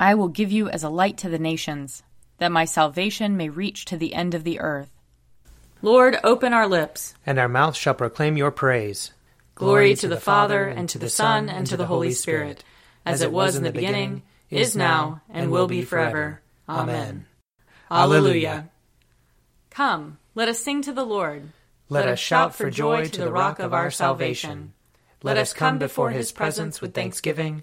I will give you as a light to the nations, that my salvation may reach to the end of the earth. Lord, open our lips, and our mouth shall proclaim your praise. Glory to the Father, and to the Son, and to the Holy Spirit, as it was in the beginning, is now, and will be forever. Amen. Alleluia. Come, let us sing to the Lord. Let us shout for joy to the rock of our salvation. Let us come before his presence with thanksgiving,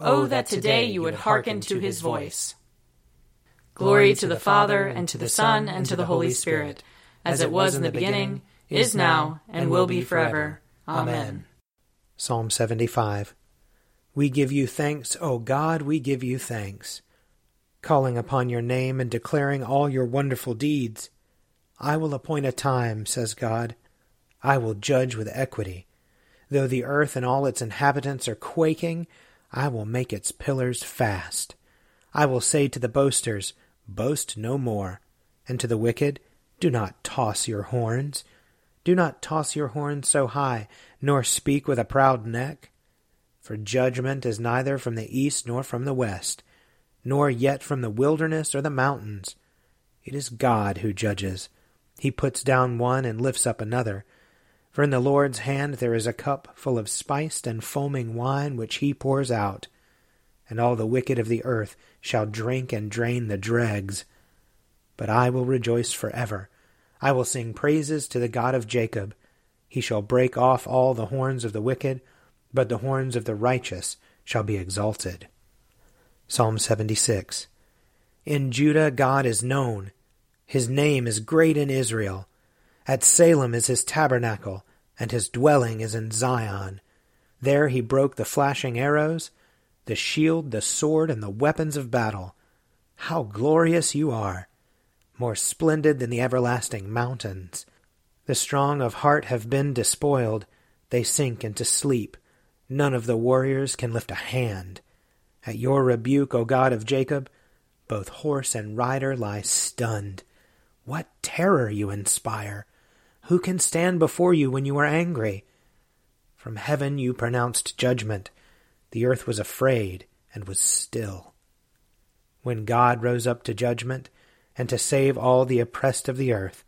Oh, that today you would hearken to his voice. Glory to the Father, and to the Son, and to the Holy Spirit, as it was in the beginning, is now, and will be forever. Amen. Psalm 75 We give you thanks, O God, we give you thanks. Calling upon your name and declaring all your wonderful deeds. I will appoint a time, says God. I will judge with equity. Though the earth and all its inhabitants are quaking, I will make its pillars fast. I will say to the boasters, Boast no more. And to the wicked, Do not toss your horns. Do not toss your horns so high, nor speak with a proud neck. For judgment is neither from the east nor from the west, nor yet from the wilderness or the mountains. It is God who judges. He puts down one and lifts up another. For in the Lord's hand there is a cup full of spiced and foaming wine which he pours out and all the wicked of the earth shall drink and drain the dregs. But I will rejoice forever. I will sing praises to the God of Jacob. He shall break off all the horns of the wicked, but the horns of the righteous shall be exalted. Psalm 76 In Judah God is known. His name is great in Israel. At Salem is his tabernacle, and his dwelling is in Zion. There he broke the flashing arrows the shield, the sword, and the weapons of battle. How glorious you are! More splendid than the everlasting mountains. The strong of heart have been despoiled. They sink into sleep. None of the warriors can lift a hand. At your rebuke, O God of Jacob, both horse and rider lie stunned. What terror you inspire! Who can stand before you when you are angry? From heaven you pronounced judgment. The earth was afraid and was still. When God rose up to judgment and to save all the oppressed of the earth,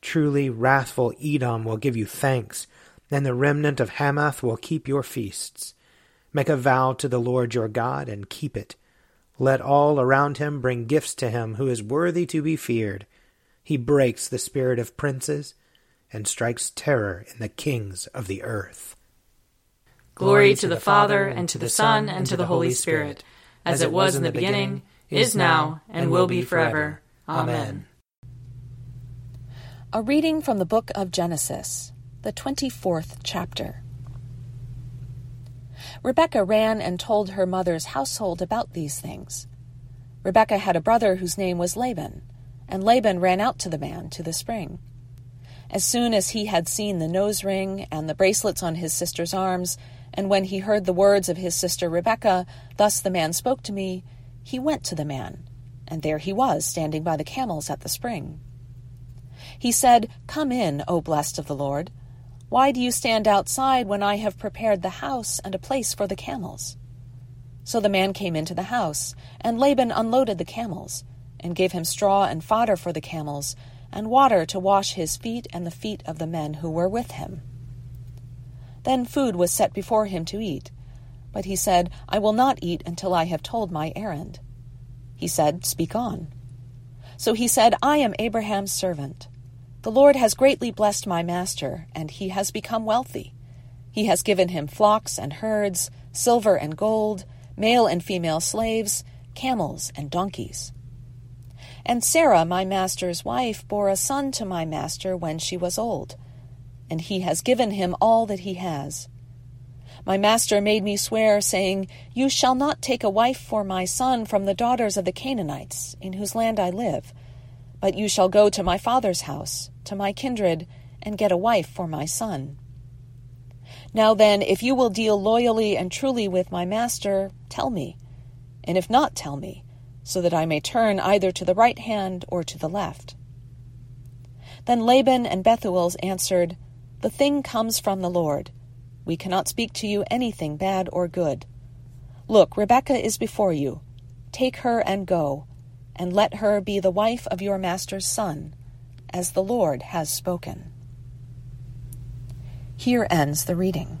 truly wrathful Edom will give you thanks, and the remnant of Hamath will keep your feasts. Make a vow to the Lord your God and keep it. Let all around him bring gifts to him who is worthy to be feared. He breaks the spirit of princes and strikes terror in the kings of the earth. Glory to the Father, and to the Son, and to the Holy Spirit, as it was in the beginning, is now, and will be forever. Amen. A reading from the book of Genesis, the 24th chapter. Rebekah ran and told her mother's household about these things. Rebekah had a brother whose name was Laban, and Laban ran out to the man to the spring. As soon as he had seen the nose ring and the bracelets on his sister's arms, and when he heard the words of his sister Rebekah, Thus the man spoke to me, he went to the man, and there he was, standing by the camels at the spring. He said, Come in, O blessed of the Lord. Why do you stand outside when I have prepared the house and a place for the camels? So the man came into the house, and Laban unloaded the camels, and gave him straw and fodder for the camels, and water to wash his feet and the feet of the men who were with him. Then food was set before him to eat. But he said, I will not eat until I have told my errand. He said, Speak on. So he said, I am Abraham's servant. The Lord has greatly blessed my master, and he has become wealthy. He has given him flocks and herds, silver and gold, male and female slaves, camels and donkeys. And Sarah, my master's wife, bore a son to my master when she was old and he has given him all that he has. My master made me swear, saying, You shall not take a wife for my son from the daughters of the Canaanites, in whose land I live, but you shall go to my father's house, to my kindred, and get a wife for my son. Now then, if you will deal loyally and truly with my master, tell me, and if not, tell me, so that I may turn either to the right hand or to the left. Then Laban and Bethuel answered, The thing comes from the Lord. We cannot speak to you anything bad or good. Look, Rebekah is before you. Take her and go, and let her be the wife of your master's son, as the Lord has spoken. Here ends the reading.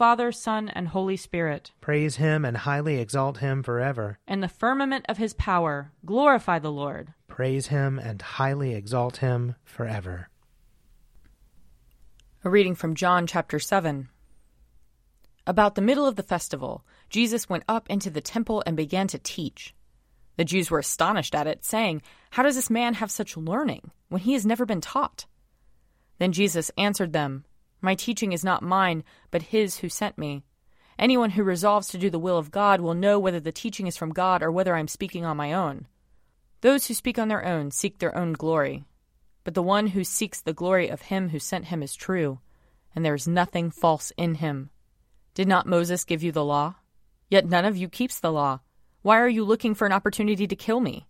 Father, Son, and Holy Spirit. Praise him and highly exalt him forever. In the firmament of his power, glorify the Lord. Praise him and highly exalt him forever. A reading from John chapter 7. About the middle of the festival, Jesus went up into the temple and began to teach. The Jews were astonished at it, saying, How does this man have such learning when he has never been taught? Then Jesus answered them, My teaching is not mine, but his who sent me. Anyone who resolves to do the will of God will know whether the teaching is from God or whether I am speaking on my own. Those who speak on their own seek their own glory. But the one who seeks the glory of him who sent him is true, and there is nothing false in him. Did not Moses give you the law? Yet none of you keeps the law. Why are you looking for an opportunity to kill me?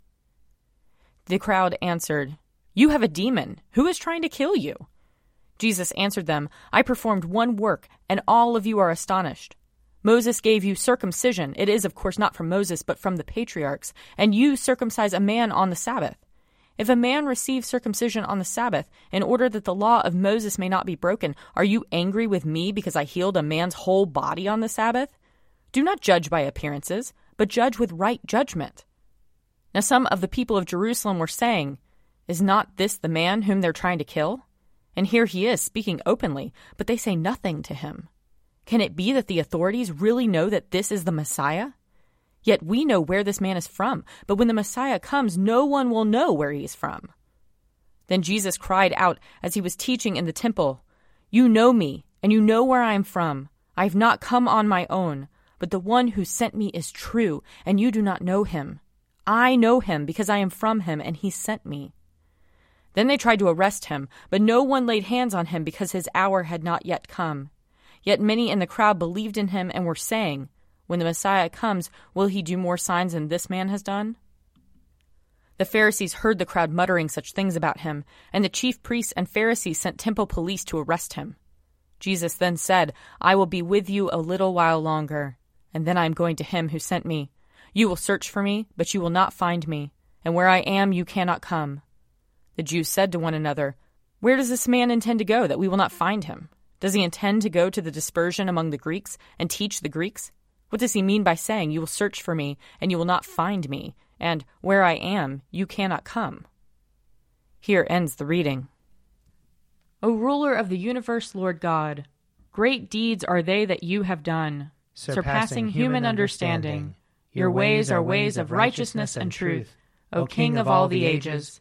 The crowd answered, You have a demon. Who is trying to kill you? Jesus answered them, I performed one work, and all of you are astonished. Moses gave you circumcision. It is, of course, not from Moses, but from the patriarchs, and you circumcise a man on the Sabbath. If a man receives circumcision on the Sabbath, in order that the law of Moses may not be broken, are you angry with me because I healed a man's whole body on the Sabbath? Do not judge by appearances, but judge with right judgment. Now some of the people of Jerusalem were saying, Is not this the man whom they're trying to kill? And here he is, speaking openly, but they say nothing to him. Can it be that the authorities really know that this is the Messiah? Yet we know where this man is from, but when the Messiah comes, no one will know where he is from. Then Jesus cried out as he was teaching in the temple, You know me, and you know where I am from. I have not come on my own, but the one who sent me is true, and you do not know him. I know him because I am from him, and he sent me. Then they tried to arrest him, but no one laid hands on him because his hour had not yet come. Yet many in the crowd believed in him and were saying, When the Messiah comes, will he do more signs than this man has done? The Pharisees heard the crowd muttering such things about him, and the chief priests and Pharisees sent temple police to arrest him. Jesus then said, I will be with you a little while longer, and then I am going to him who sent me. You will search for me, but you will not find me. and where I am you cannot come. The Jews said to one another, Where does this man intend to go that we will not find him? Does he intend to go to the dispersion among the Greeks and teach the Greeks? What does he mean by saying, You will search for me, and you will not find me, and where I am, you cannot come? Here ends the reading. O ruler of the universe, Lord God, great deeds are they that you have done, surpassing human understanding. Your ways are ways of righteousness and truth, O King of all the ages.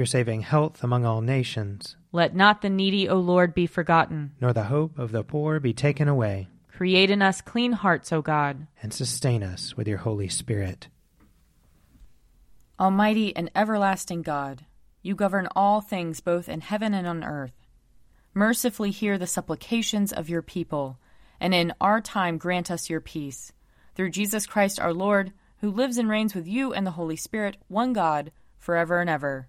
Your saving health among all nations, Let not the needy, O Lord, be forgotten. nor the hope of the poor be taken away, Create in us clean hearts, O God. and sustain us with your Holy Spirit. Almighty and everlasting God, you govern all things both in heaven and on earth. Mercifully hear the supplications of your people, and in our time grant us your peace. Through Jesus Christ our Lord, who lives and reigns with you and the Holy Spirit, one God, forever and ever.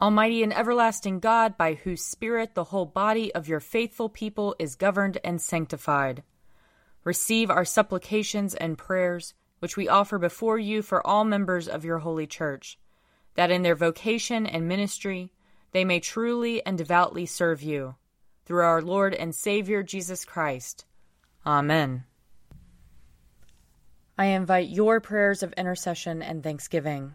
Almighty and everlasting God, by whose Spirit the whole body of your faithful people is governed and sanctified, receive our supplications and prayers which we offer before you for all members of your holy church, that in their vocation and ministry they may truly and devoutly serve you. Through our Lord and Savior Jesus Christ. Amen. I invite your prayers of intercession and thanksgiving.